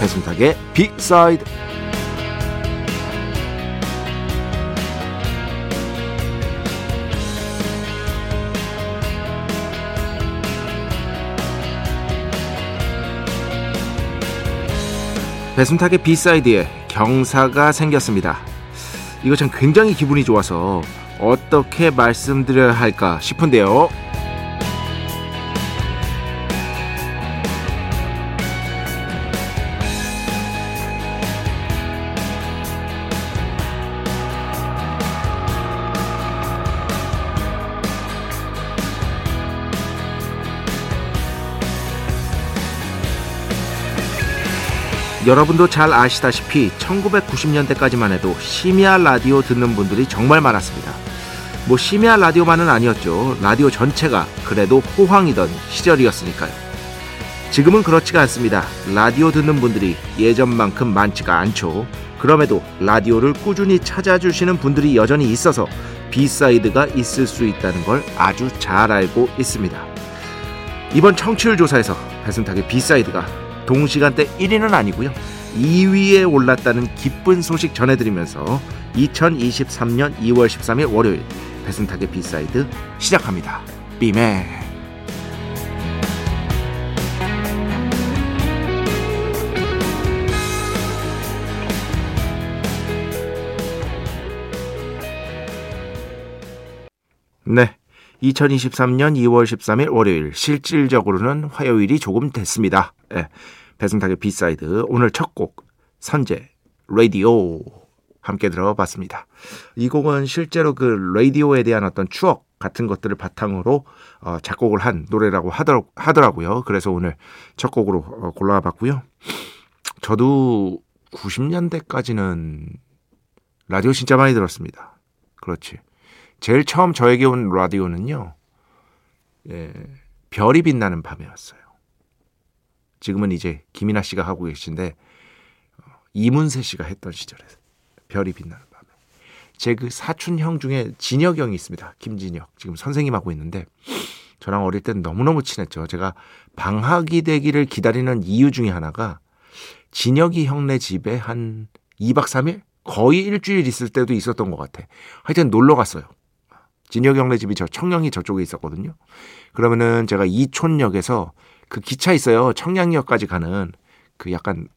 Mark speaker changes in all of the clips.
Speaker 1: 배순탁의 빅사이드 배순탁의 비사이드에 경사가 생겼습니다. 이거 참 굉장히 기분이 좋아서 어떻게 말씀드려야 할까 싶은데요. 여러분도 잘 아시다시피 1990년대까지만 해도 심야 라디오 듣는 분들이 정말 많았습니다. 뭐 심야 라디오만은 아니었죠. 라디오 전체가 그래도 호황이던 시절이었으니까요. 지금은 그렇지가 않습니다. 라디오 듣는 분들이 예전만큼 많지가 않죠. 그럼에도 라디오를 꾸준히 찾아주시는 분들이 여전히 있어서 B side가 있을 수 있다는 걸 아주 잘 알고 있습니다. 이번 청취율 조사에서 배순탁의 B side가 동시간대 1위는 아니고요. 2위에 올랐다는 기쁜 소식 전해드리면서 2023년 2월 13일 월요일 배순탁의 B side 시작합니다. B맨 네. 2023년 2월 13일 월요일 실질적으로는 화요일이 조금 됐습니다. 네. 배순탁의 B side 오늘 첫 곡 선제 라디오 함께 들어봤습니다. 이 곡은 실제로 그 라디오에 대한 어떤 추억 같은 것들을 바탕으로 어, 작곡을 한 노래라고 하더, 하더라고요. 그래서 오늘 첫 곡으로 어, 골라봤고요. 저도 90년대까지는 라디오 진짜 많이 들었습니다. 그렇지. 제일 처음 저에게 온 라디오는요. 예, 별이 빛나는 밤이었어요. 지금은 이제 김이나 씨가 하고 계신데 어, 이문세 씨가 했던 시절에 별이 빛나는 밤에 제 그 사촌 형 중에 진혁 형이 있습니다. 김진혁 지금 선생님 하고 있는데 저랑 어릴 땐 너무너무 친했죠. 제가 방학이 되기를 기다리는 이유 중에 하나가 진혁이 형네 집에 한 2박 3일 거의 일주일 있을 때도 있었던 것 같아. 하여튼 놀러 갔어요. 진혁이 형네 집이 저 청량리 저쪽에 있었거든요. 그러면은 제가 이촌역에서 그 기차 있어요. 청량역까지 가는 그 약간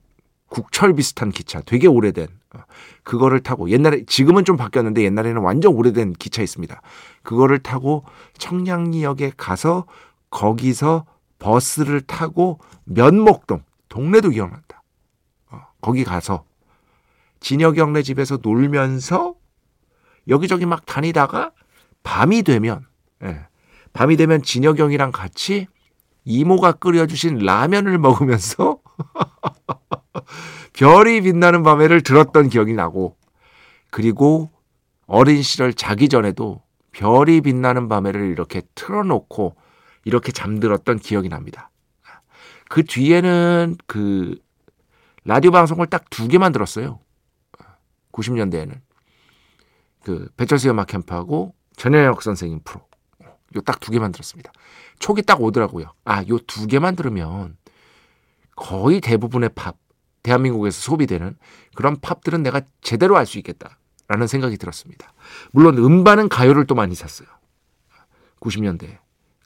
Speaker 1: 국철 비슷한 기차, 되게 오래된 어, 그거를 타고 옛날에 지금은 좀 바뀌었는데 옛날에는 완전 오래된 기차 있습니다. 그거를 타고 청량리역에 가서 거기서 버스를 타고 면목동 동네도 기억난다. 어, 거기 가서 진혁이 형네 집에서 놀면서 여기저기 막 다니다가 밤이 되면 예, 밤이 되면 진혁이 형이랑 같이 이모가 끓여주신 라면을 먹으면서 별이 빛나는 밤에를 들었던 기억이 나고 그리고 어린 시절 자기 전에도 별이 빛나는 밤에를 이렇게 틀어놓고 이렇게 잠들었던 기억이 납니다. 그 뒤에는 그 라디오 방송을 딱 두 개만 들었어요. 90년대에는 그 배철수 음악 캠프하고 전현혁 선생님 프로 요 딱 두 개만 들었습니다. 촉이 딱 오더라고요. 아, 요 두 개만 들으면 거의 대부분의 팝, 대한민국에서 소비되는 그런 팝들은 내가 제대로 알 수 있겠다라는 생각이 들었습니다. 물론 음반은 가요를 또 많이 샀어요. 90년대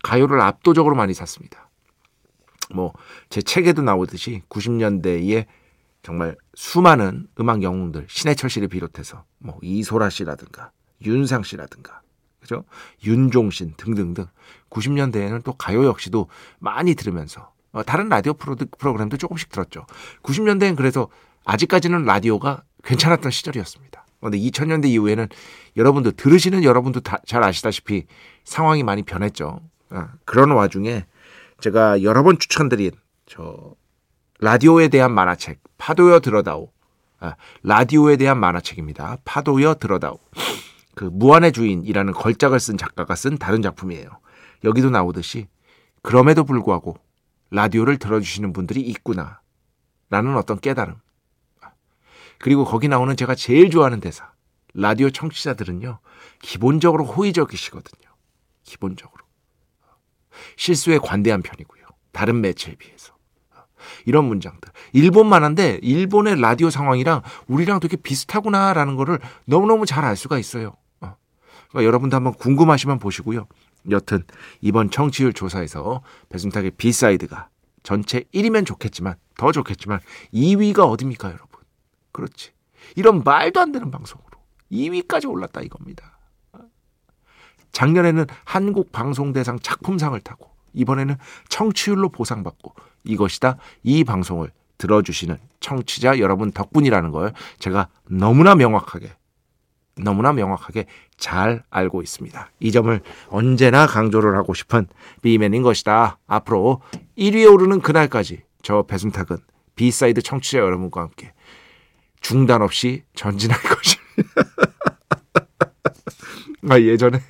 Speaker 1: 가요를 압도적으로 많이 샀습니다. 뭐 제 책에도 나오듯이 90년대에 정말 수많은 음악 영웅들 신해철 씨를 비롯해서 뭐 이소라 씨라든가 윤상 씨라든가 그죠? 윤종신 등등등 90년대에는 또 가요 역시도 많이 들으면서 어, 다른 라디오 프로, 프로그램도 조금씩 들었죠. 90년대엔 그래서 아직까지는 라디오가 괜찮았던 시절이었습니다. 그런데 2000년대 이후에는 여러분들 들으시는 여러분도 잘 아시다시피 상황이 많이 변했죠. 아, 그런 와중에 제가 여러 번 추천드린 저 라디오에 대한 만화책 파도여 들어다오. 아, 라디오에 대한 만화책입니다. 파도여 들어다오. 그 무한의 주인이라는 걸작을 쓴 작가가 쓴 다른 작품이에요. 여기도 나오듯이 그럼에도 불구하고 라디오를 들어주시는 분들이 있구나. 라는 어떤 깨달음. 그리고 거기 나오는 제가 제일 좋아하는 대사. 라디오 청취자들은요, 기본적으로 호의적이시거든요. 기본적으로. 실수에 관대한 편이고요. 다른 매체에 비해서. 이런 문장들. 일본만 한데 일본의 라디오 상황이랑 우리랑 되게 비슷하구나라는 거를 너무너무 잘 알 수가 있어요. 어. 그러니까 여러분도 한번 궁금하시면 보시고요. 여튼 이번 청취율 조사에서 배순탁의 B side가 전체 1위면 좋겠지만 더 좋겠지만 2위가 어딥니까 여러분? 그렇지. 이런 말도 안 되는 방송으로 2위까지 올랐다 이겁니다. 작년에는 한국 방송대상 작품상을 타고 이번에는 청취율로 보상받고 이것이 다 이 방송을 들어주시는 청취자 여러분 덕분이라는 걸 제가 너무나 명확하게 너무나 명확하게 잘 알고 있습니다. 이 점을 언제나 강조를 하고 싶은 B맨인 것이다. 앞으로 1위에 오르는 그날까지 저 배순탁은 B side 청취자 여러분과 함께 중단 없이 전진할 것입니다. 아, 예전에,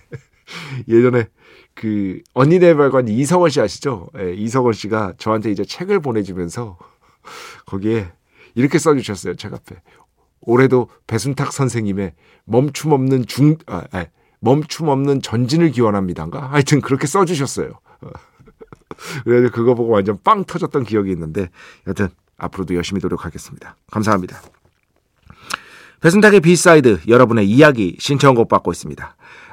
Speaker 1: 예전에 그 언니네 이발관 이석원 씨 아시죠? 예, 이석원 씨가 저한테 이제 책을 보내주면서 거기에 이렇게 써주셨어요. 책 앞에. 올해도 배순탁 선생님의 멈춤 없는 중, 아, 아, 멈춤 없는 전진을 기원합니다인가? 하여튼 그렇게 써주셨어요. 그래서 그거 보고 완전 빵 터졌던 기억이 있는데, 여튼 앞으로도 열심히 노력하겠습니다. 감사합니다. 배순탁의 B side 여러분의 이야기 신청곡 받고 있습니다.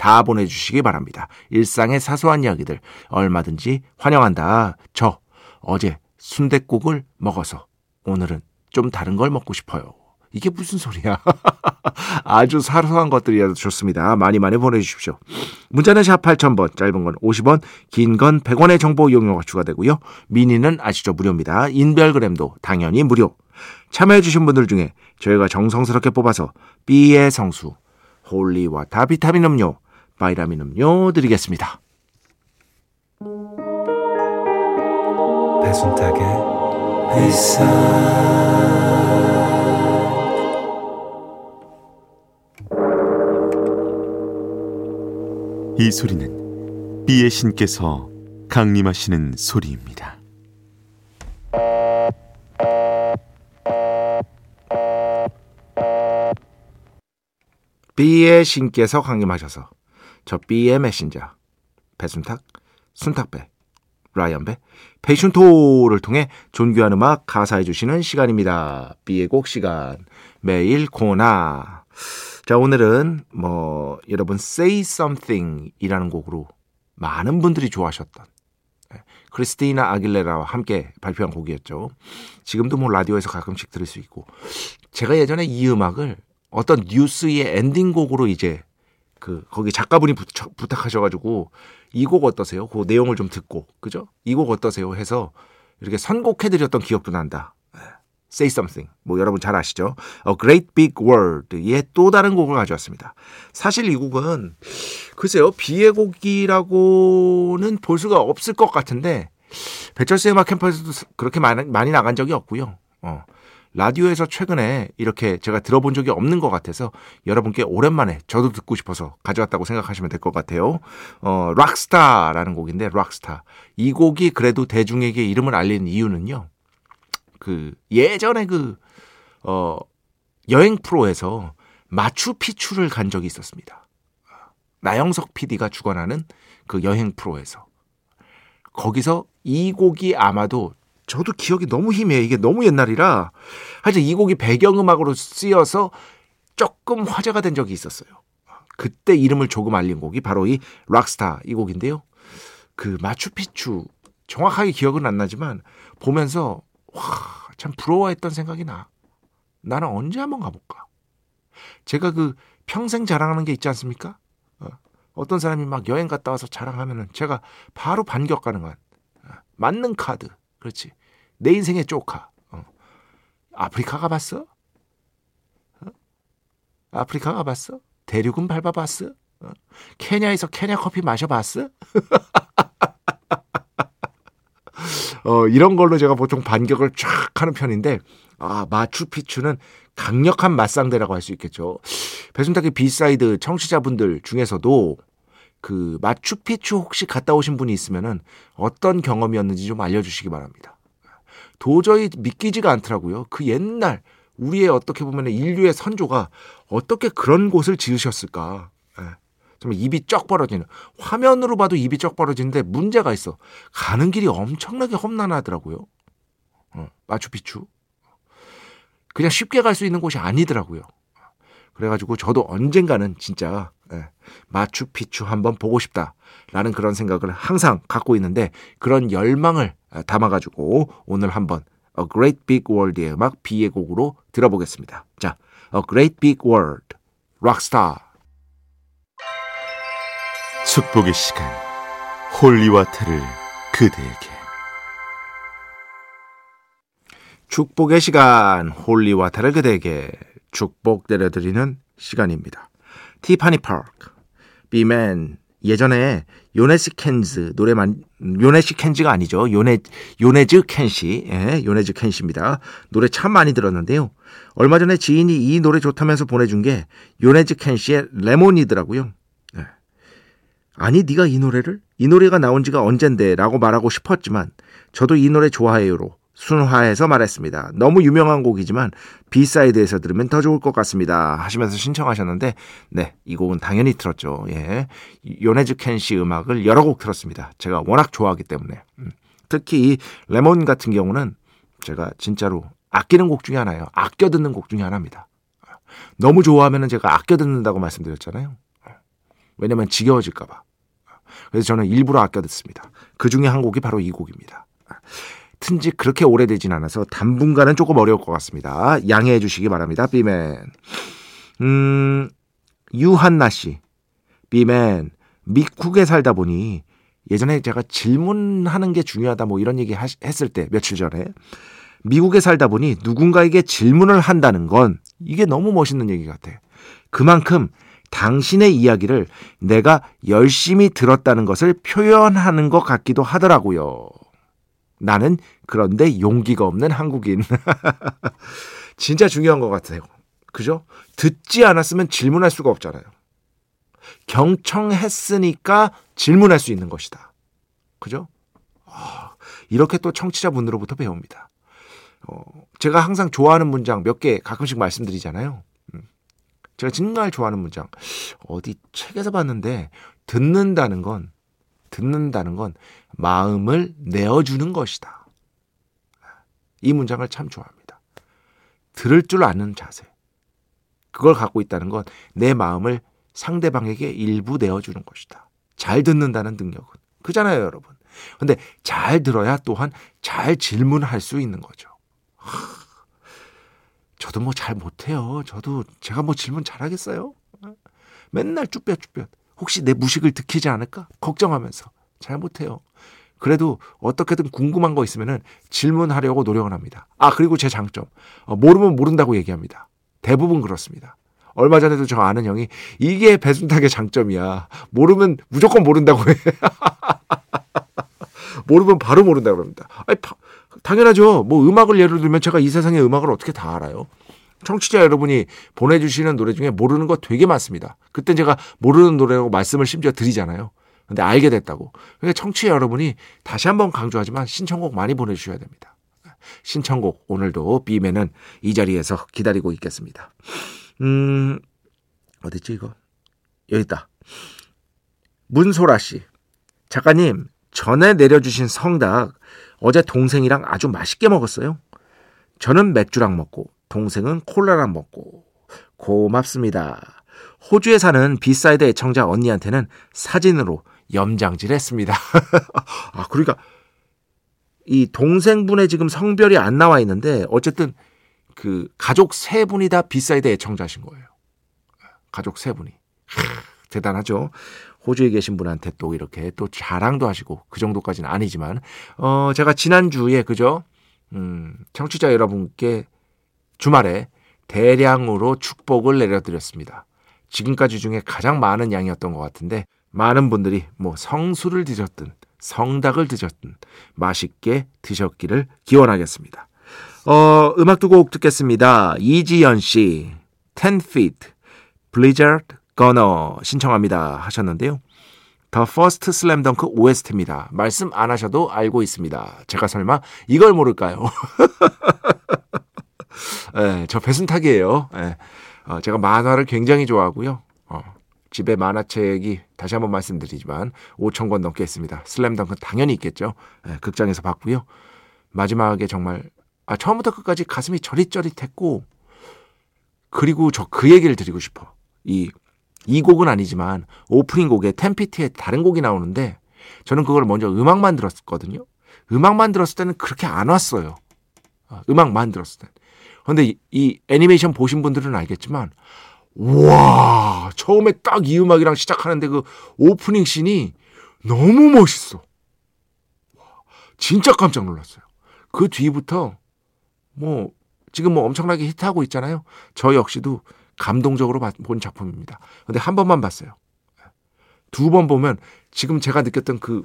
Speaker 1: 다 보내주시기 바랍니다. 일상의 사소한 이야기들 얼마든지 환영한다. 저 어제 순댓국을 먹어서 오늘은 좀 다른 걸 먹고 싶어요. 이게 무슨 소리야? 아주 사소한 것들이라도 좋습니다. 많이 많이 보내주십시오. 문자는 샵 8000번, 짧은 건 50원, 긴 건 100원의 정보 이용료가 추가되고요. 미니는 아시죠? 무료입니다. 인별그램도 당연히 무료. 참여해주신 분들 중에 저희가 정성스럽게 뽑아서 B의 성수, holy water 비타민 음료, 바이라민 음료 드리겠습니다. 배순탁의 회사
Speaker 2: 이 소리는 비의 신께서 강림하시는 소리입니다.
Speaker 1: B의 신께서 강림하셔서 저 B의 메신저 배순탁, 순탁배, 라이언배, 패션토를 통해 존귀한 음악 가사해 주시는 시간입니다. B의 곡 시간 매일 코나 자 오늘은 뭐 여러분 Say Something 이라는 곡으로 많은 분들이 좋아하셨던 예, 크리스티나 아길레라와 함께 발표한 곡이었죠. 지금도 뭐 라디오에서 가끔씩 들을 수 있고 제가 예전에 이 음악을 어떤 뉴스의 엔딩곡으로 이제 그 거기 작가분이 부, 부탁하셔가지고 이 곡 어떠세요? 그 내용을 좀 듣고 그죠? 이 곡 어떠세요? 해서 이렇게 선곡해드렸던 기억도 난다. Say Something. 뭐 여러분 잘 아시죠? A Great Big World의 또 다른 곡을 가져왔습니다. 사실 이 곡은 글쎄요 비의 곡이라고는 볼 수가 없을 것 같은데 배철수 음악 캠퍼에서도 그렇게 많이, 많이 나간 적이 없고요. 어. 라디오에서 최근에 이렇게 제가 들어본 적이 없는 것 같아서 여러분께 오랜만에 저도 듣고 싶어서 가져왔다고 생각하시면 될 것 같아요. 어, 락스타라는 곡인데 락스타. 이 곡이 그래도 대중에게 이름을 알린 이유는요. 그 예전에 그 어, 여행 프로에서 마추피추를 간 적이 있었습니다. 나영석 PD가 주관하는 그 여행 프로에서 거기서 이 곡이 아마도 저도 기억이 너무 희미해. 이게 너무 옛날이라. 하여튼 이 곡이 배경음악으로 쓰여서 조금 화제가 된 적이 있었어요. 그때 이름을 조금 알린 곡이 바로 이 락스타 이 곡인데요. 그 마추픽추 정확하게 기억은 안 나지만 보면서 와, 참 부러워했던 생각이 나. 나는 언제 한번 가볼까? 제가 그 평생 자랑하는 게 있지 않습니까? 어. 떤 사람이 막 여행 갔다 와서 자랑하면은 제가 바로 반격 가능한 어, 맞는 카드. 그렇지. 내 인생의 조카. 어. 아프리카 가봤어? 어? 아프리카 가봤어? 대륙은 밟아봤어? 어? 케냐에서 케냐 커피 마셔봤어? 어, 이런 걸로 제가 보통 반격을 쫙 하는 편인데, 아, 마추픽추는 강력한 맞상대라고 할 수 있겠죠. 배순탁의 B side 청취자분들 중에서도 그 마추픽추 혹시 갔다 오신 분이 있으면은 어떤 경험이었는지 좀 알려주시기 바랍니다. 도저히 믿기지가 않더라고요. 그 옛날 우리의 어떻게 보면 인류의 선조가 어떻게 그런 곳을 지으셨을까. 예. 정말 입이 쩍 벌어지는 화면으로 봐도 입이 쩍 벌어지는데 문제가 있어. 가는 길이 엄청나게 험난하더라고요. 어, 마추픽추. 그냥 쉽게 갈 수 있는 곳이 아니더라고요. 그래가지고 저도 언젠가는 진짜 예, 마추픽추 한번 보고 싶다라는 그런 생각을 항상 갖고 있는데 그런 열망을 담아가지고 오늘 한번 A Great Big World의 음악 비의 곡으로 들어보겠습니다. 자, A Great Big World, Rockstar.
Speaker 2: 축복의 시간, holy water를 그대에게.
Speaker 1: 축복의 시간, holy water를 그대에게 축복 내려드리는 시간입니다. 티파니 파크, B맨, 예전에 요네스 켄즈 노래 만 요네스 켄즈가 아니죠. 요네 요네즈 켄시. 예, 요네즈 켄시입니다. 노래 참 많이 들었는데요. 얼마 전에 지인이 이 노래 좋다면서 보내 준 게 요네즈 켄시의 레몬이더라고요. 예. 아니 네가 이 노래를 이 노래가 나온 지가 언젠데라고 말하고 싶었지만 저도 이 노래 좋아해요로 순화해서 말했습니다. 너무 유명한 곡이지만 B side에서 들으면 더 좋을 것 같습니다. 하시면서 신청하셨는데 네, 이 곡은 당연히 들었죠. 예. 요네즈 켄시 음악을 여러 곡 들었습니다. 제가 워낙 좋아하기 때문에. 음. 특히 이 레몬 같은 경우는 제가 진짜로 아끼는 곡 중에 하나예요. 아껴 듣는 곡 중에 하나입니다. 너무 좋아하면 제가 아껴 듣는다고 말씀드렸잖아요. 왜냐면 지겨워질까봐. 그래서 저는 일부러 아껴 듣습니다. 그 중에 한 곡이 바로 이 곡입니다. 튼 지 그렇게 오래되진 않아서 당분간은 조금 어려울 것 같습니다. 양해해 주시기 바랍니다. 비맨. 음, 유한나 씨. 비맨. 미국에 살다 보니 예전에 제가 질문하는 게 중요하다 뭐 이런 얘기 했을 때 며칠 전에 미국에 살다 보니 누군가에게 질문을 한다는 건 이게 너무 멋있는 얘기 같아. 그만큼 당신의 이야기를 내가 열심히 들었다는 것을 표현하는 것 같기도 하더라고요. 나는 그런데 용기가 없는 한국인. 진짜 중요한 것 같아요. 그죠? 듣지 않았으면 질문할 수가 없잖아요. 경청했으니까 질문할 수 있는 것이다. 그죠? 아, 이렇게 또 청취자분으로부터 배웁니다. 어, 제가 항상 좋아하는 문장 몇 개 가끔씩 말씀드리잖아요. 음. 제가 정말 좋아하는 문장. 어디 책에서 봤는데, 듣는다는 건 듣는다는 건 마음을 내어주는 것이다. 이 문장을 참 좋아합니다. 들을 줄 아는 자세. 그걸 갖고 있다는 건 내 마음을 상대방에게 일부 내어주는 것이다. 잘 듣는다는 능력은. 그잖아요, 여러분. 근데 잘 들어야 또한 잘 질문할 수 있는 거죠. 저도 뭐 잘 못해요. 저도 제가 뭐 질문 잘하겠어요? 맨날 쭈뼛쭈뼛. 혹시 내 무식을 들키지 않을까? 걱정하면서 잘 못해요. 그래도 어떻게든 궁금한 거 있으면은 질문하려고 노력을 합니다. 아, 그리고 제 장점. 어, 모르면 모른다고 얘기합니다. 대부분 그렇습니다. 얼마 전에도 저 아는 형이 이게 배순탁의 장점이야. 모르면 무조건 모른다고 해. 모르면 바로 모른다고 합니다. 아니, 당연하죠. 뭐 음악을 예를 들면 제가 이 세상의 음악을 어떻게 다 알아요? 청취자 여러분이 보내주시는 노래 중에 모르는 거 되게 많습니다. 그때 제가 모르는 노래라고 말씀을 심지어 드리잖아요. 근데 알게 됐다고. 그러니까 청취자 여러분이 다시 한번 강조하지만 신청곡 많이 보내주셔야 됩니다. 신청곡 오늘도 B맨은 이 자리에서 기다리고 있겠습니다. 음, 어딨지 이거? 여기 있다. 문소라 씨. 작가님, 전에 내려주신 성닭 어제 동생이랑 아주 맛있게 먹었어요. 저는 맥주랑 먹고 동생은 콜라랑 먹고 고맙습니다. 호주에 사는 B side 애청자 언니한테는 사진으로 염장질했습니다. 아 그러니까 이 동생분의 지금 성별이 안 나와 있는데 어쨌든 그 가족 세 분이 다 B side 애청자신 거예요. 가족 세 분이 대단하죠. 호주에 계신 분한테 또 이렇게 또 자랑도 하시고 그 정도까지는 아니지만 어 제가 지난 주에 그죠 음 청취자 여러분께 주말에 대량으로 축복을 내려드렸습니다. 지금까지 중에 가장 많은 양이었던 것 같은데 많은 분들이 뭐 성수를 드셨든 성닭을 드셨든 맛있게 드셨기를 기원하겠습니다. 어, 음악 두 곡 듣겠습니다. 이지연 씨, 10 feet, Blizzard Gunner 신청합니다 하셨는데요. The First Slam Dunk OST입니다. 말씀 안 하셔도 알고 있습니다. 제가 설마 이걸 모를까요? 네, 저 배순탁이에요. 네, 어, 제가 만화를 굉장히 좋아하고요. 어, 집에 만화책이 다시 한번 말씀드리지만 5천 권 넘게 있습니다. 슬램덩크 당연히 있겠죠. 네, 극장에서 봤고요. 마지막에 정말 아, 처음부터 끝까지 가슴이 저릿저릿했고 그리고 저 그 얘기를 드리고 싶어. 이, 이 곡은 아니지만 오프닝 곡에 템피티에 다른 곡이 나오는데 저는 그걸 먼저 음악만 들었거든요. 음악만 들었을 때는 그렇게 안 왔어요. 아, 음악만 들었을 때. 근데 이, 이 애니메이션 보신 분들은 알겠지만 와 처음에 딱 이 음악이랑 시작하는데 그 오프닝 씬이 너무 멋있어. 진짜 깜짝 놀랐어요. 그 뒤부터 뭐 지금 뭐 엄청나게 히트하고 있잖아요. 저 역시도 감동적으로 본 작품입니다. 근데 한 번만 봤어요. 두 번 보면 지금 제가 느꼈던 그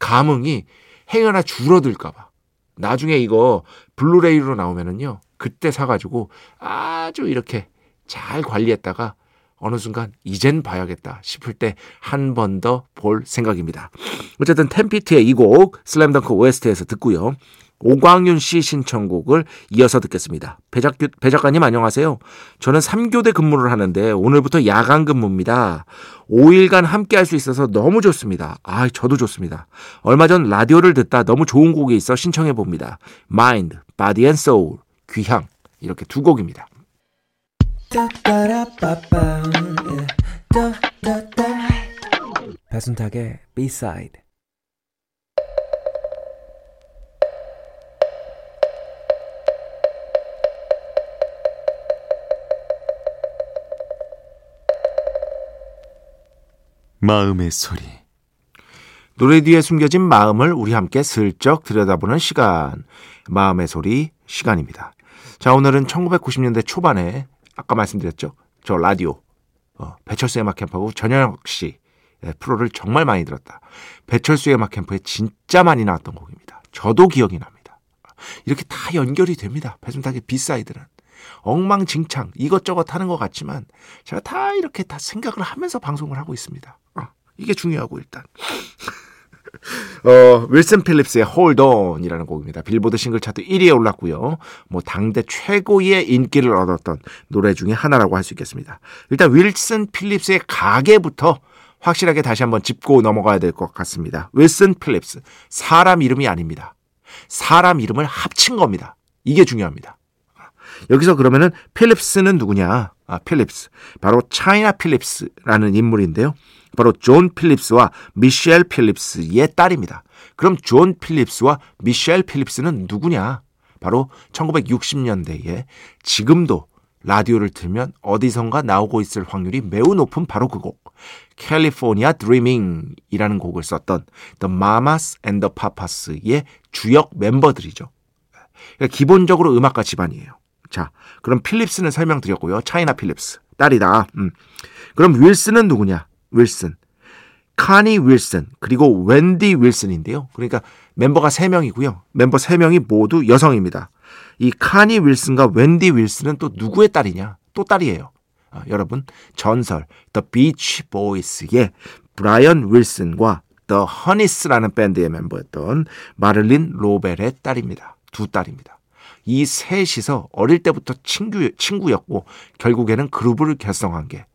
Speaker 1: 감흥이 행여나 줄어들까봐. 나중에 이거 블루레이로 나오면은요. 그때 사가지고 아주 이렇게 잘 관리했다가 어느 순간 이젠 봐야겠다 싶을 때 한 번 더 볼 생각입니다. 어쨌든 템피트의 이 곡 슬램덩크 OST에서 듣고요. 오광윤 씨 신청곡을 이어서 듣겠습니다. 배작, 배작가님 안녕하세요. 저는 3교대 근무를 하는데 오늘부터 야간 근무입니다. 5일간 함께 할 수 있어서 너무 좋습니다. 아, 저도 좋습니다. 얼마 전 라디오를 듣다 너무 좋은 곡이 있어 신청해 봅니다. Mind, Body and Soul, 귀향. 이렇게 두 곡입니다.
Speaker 3: 배순탁의 B-side
Speaker 2: 마음의 소리.
Speaker 1: 노래 뒤에 숨겨진 마음을 우리 함께 슬쩍 들여다보는 시간. 마음의 소리 시간입니다. 자, 오늘은 1990년대 초반에 아까 말씀드렸죠. 저 라디오. 어, 배철수 음악 캠프하고 전영혁 씨 예, 프로를 정말 많이 들었다. 배철수 음악 캠프에 진짜 많이 나왔던 곡입니다. 저도 기억이 납니다. 이렇게 다 연결이 됩니다. 배순탁의 B side는. 엉망진창 이것저것 하는 것 같지만 제가 다 이렇게 다 생각을 하면서 방송을 하고 있습니다. 어, 이게 중요하고 일단. 어, 윌슨 필립스의 Hold On이라는 곡입니다. 빌보드 싱글 차트 1위에 올랐고요. 뭐 당대 최고의 인기를 얻었던 노래 중에 하나라고 할 수 있겠습니다. 일단 윌슨 필립스의 가게부터 확실하게 다시 한번 짚고 넘어가야 될 것 같습니다. 윌슨 필립스 사람 이름이 아닙니다. 사람 이름을 합친 겁니다. 이게 중요합니다. 여기서 그러면은 필립스는 누구냐? 아, 필립스. 바로 차이나 필립스라는 인물인데요. 바로 존 필립스와 미셸 필립스의 딸입니다. 그럼 존 필립스와 미셸 필립스는 누구냐? 바로 1960년대에 지금도 라디오를 틀면 어디선가 나오고 있을 확률이 매우 높은 바로 그 곡. California Dreamin'이라는 곡을 썼던 The Mamas and the Papas의 주역 멤버들이죠. 그러니까 기본적으로 음악가 집안이에요. 자, 그럼 필립스는 설명드렸고요. 차이나 필립스. 딸이다. 음. 그럼 윌슨은 누구냐? 윌슨. 카니 윌슨, 그리고 웬디 윌슨인데요. 그러니까 멤버가 3명이고요. 멤버 3명이 모두 여성입니다. 이 카니 윌슨과 웬디 윌슨은 또 누구의 딸이냐? 또 딸이에요. 아, 여러분, 전설 The Beach Boys의 브라이언 윌슨과 The Honeys라는 밴드의 멤버였던 마를린 로벨의 딸입니다. 두 딸입니다. 이 셋이서 어릴 때부터 친구, 친구였고 결국에는 그룹을 결성한 게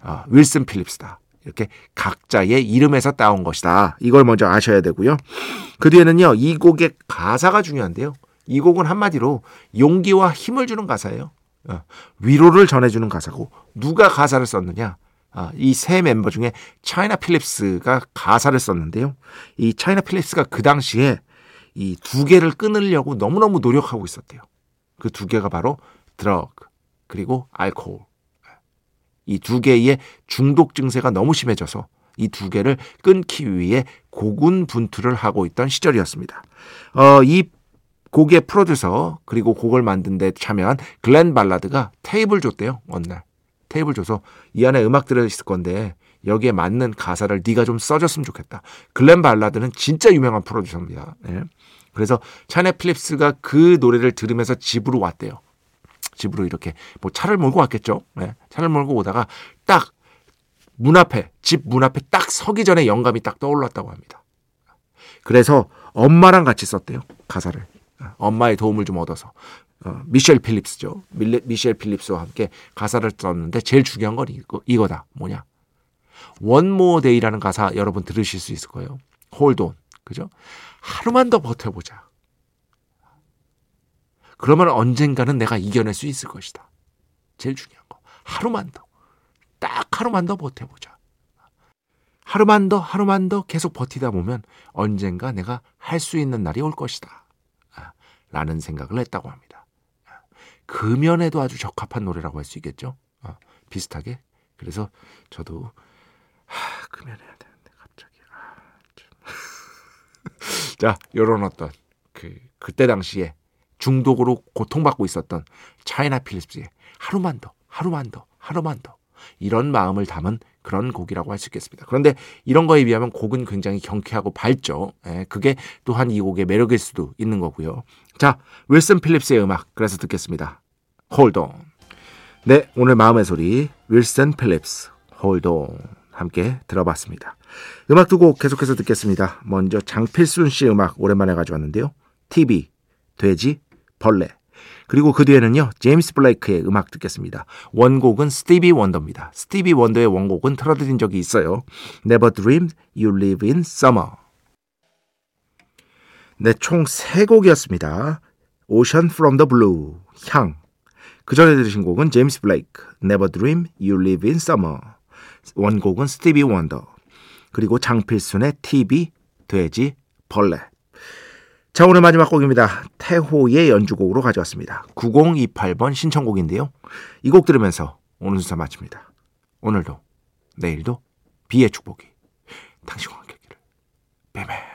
Speaker 1: 어, 윌슨 필립스다. 이렇게 각자의 이름에서 따온 것이다. 이걸 먼저 아셔야 되고요. 그 뒤에는요, 이 곡의 가사가 중요한데요. 이 곡은 한마디로 용기와 힘을 주는 가사예요. 어, 위로를 전해주는 가사고 누가 가사를 썼느냐? 아, 이 세 멤버 중에 차이나 필립스가 가사를 썼는데요. 이 차이나 필립스가 그 당시에 이 두 개를 끊으려고 너무너무 노력하고 있었대요. 그 두 개가 바로 drug 그리고 알코올. 이 두 개의 중독 증세가 너무 심해져서 이 두 개를 끊기 위해 고군 분투를 하고 있던 시절이었습니다. 어, 이 곡의 프로듀서 그리고 곡을 만든 데 참여한 글렌 발라드가 테이프를 줬대요. 어느 날. 테이프를 줘서 이 안에 음악 들어있을 건데 여기에 맞는 가사를 네가 좀 써줬으면 좋겠다. 글렌 발라드는 진짜 유명한 프로듀서입니다. 네. 그래서 차이나 필립스가 그 노래를 들으면서 집으로 왔대요. 집으로 이렇게 뭐 차를 몰고 왔겠죠. 네. 차를 몰고 오다가 딱 문 앞에 집 문 앞에 딱 서기 전에 영감이 딱 떠올랐다고 합니다. 그래서 엄마랑 같이 썼대요 가사를. 엄마의 도움을 좀 얻어서 어, 미셸 필립스죠. 밀레, 미셸 필립스와 함께 가사를 썼는데 제일 중요한 건 이거, 이거다. 뭐냐? one more day라는 가사 여러분 들으실 수 있을 거예요. Hold on. 그죠? 하루만 더 버텨보자. 그러면 언젠가는 내가 이겨낼 수 있을 것이다. 제일 중요한 거. 하루만 더. 딱 하루만 더 버텨보자. 하루만 더, 하루만 더 계속 버티다 보면 언젠가 내가 할 수 있는 날이 올 것이다. 아, 라는 생각을 했다고 합니다. 금연에도 아주 적합한 노래라고 할 수 있겠죠. 아, 비슷하게. 그래서 저도 하, 금연해야 되는데 갑자기. 아, 자, 요런 어떤 그 그때 당시에 중독으로 고통받고 있었던 차이나 필립스의 하루만 더, 하루만 더, 하루만 더 이런 마음을 담은 그런 곡이라고 할 수 있겠습니다. 그런데 이런 거에 비하면 곡은 굉장히 경쾌하고 밝죠. 예, 그게 또한 이 곡의 매력일 수도 있는 거고요. 자, 윌슨 필립스의 음악 그래서 듣겠습니다. Hold on. 네, 오늘 마음의 소리 윌슨 필립스 Hold on 함께 들어봤습니다. 음악 두 곡 계속해서 듣겠습니다. 먼저 장필순 씨 음악 오랜만에 가져왔는데요. TV, 돼지, 벌레. 그리고 그 뒤에는요, 제임스 블레이크의 음악 듣겠습니다. 원곡은 스티비 원더입니다. 스티비 원더의 원곡은 틀어드린 적이 있어요. Never Dreamed You'd Leave in Summer. 네, 총 세 곡이었습니다. Ocean from the Blue, 향. 그 전에 들으신 곡은 제임스 블레이크, Never Dreamed You'd Leave in Summer. 원곡은 스티비 원더. 그리고 장필순의 TV, 돼지, 벌레. 자, 오늘 마지막 곡입니다. 태호의 연주곡으로 가져왔습니다. 9028번 신청곡인데요. 이 곡 들으면서 오늘 순서 마칩니다. 오늘도, 내일도 비의 축복이 당신과 함께 기를. 뱀뱀.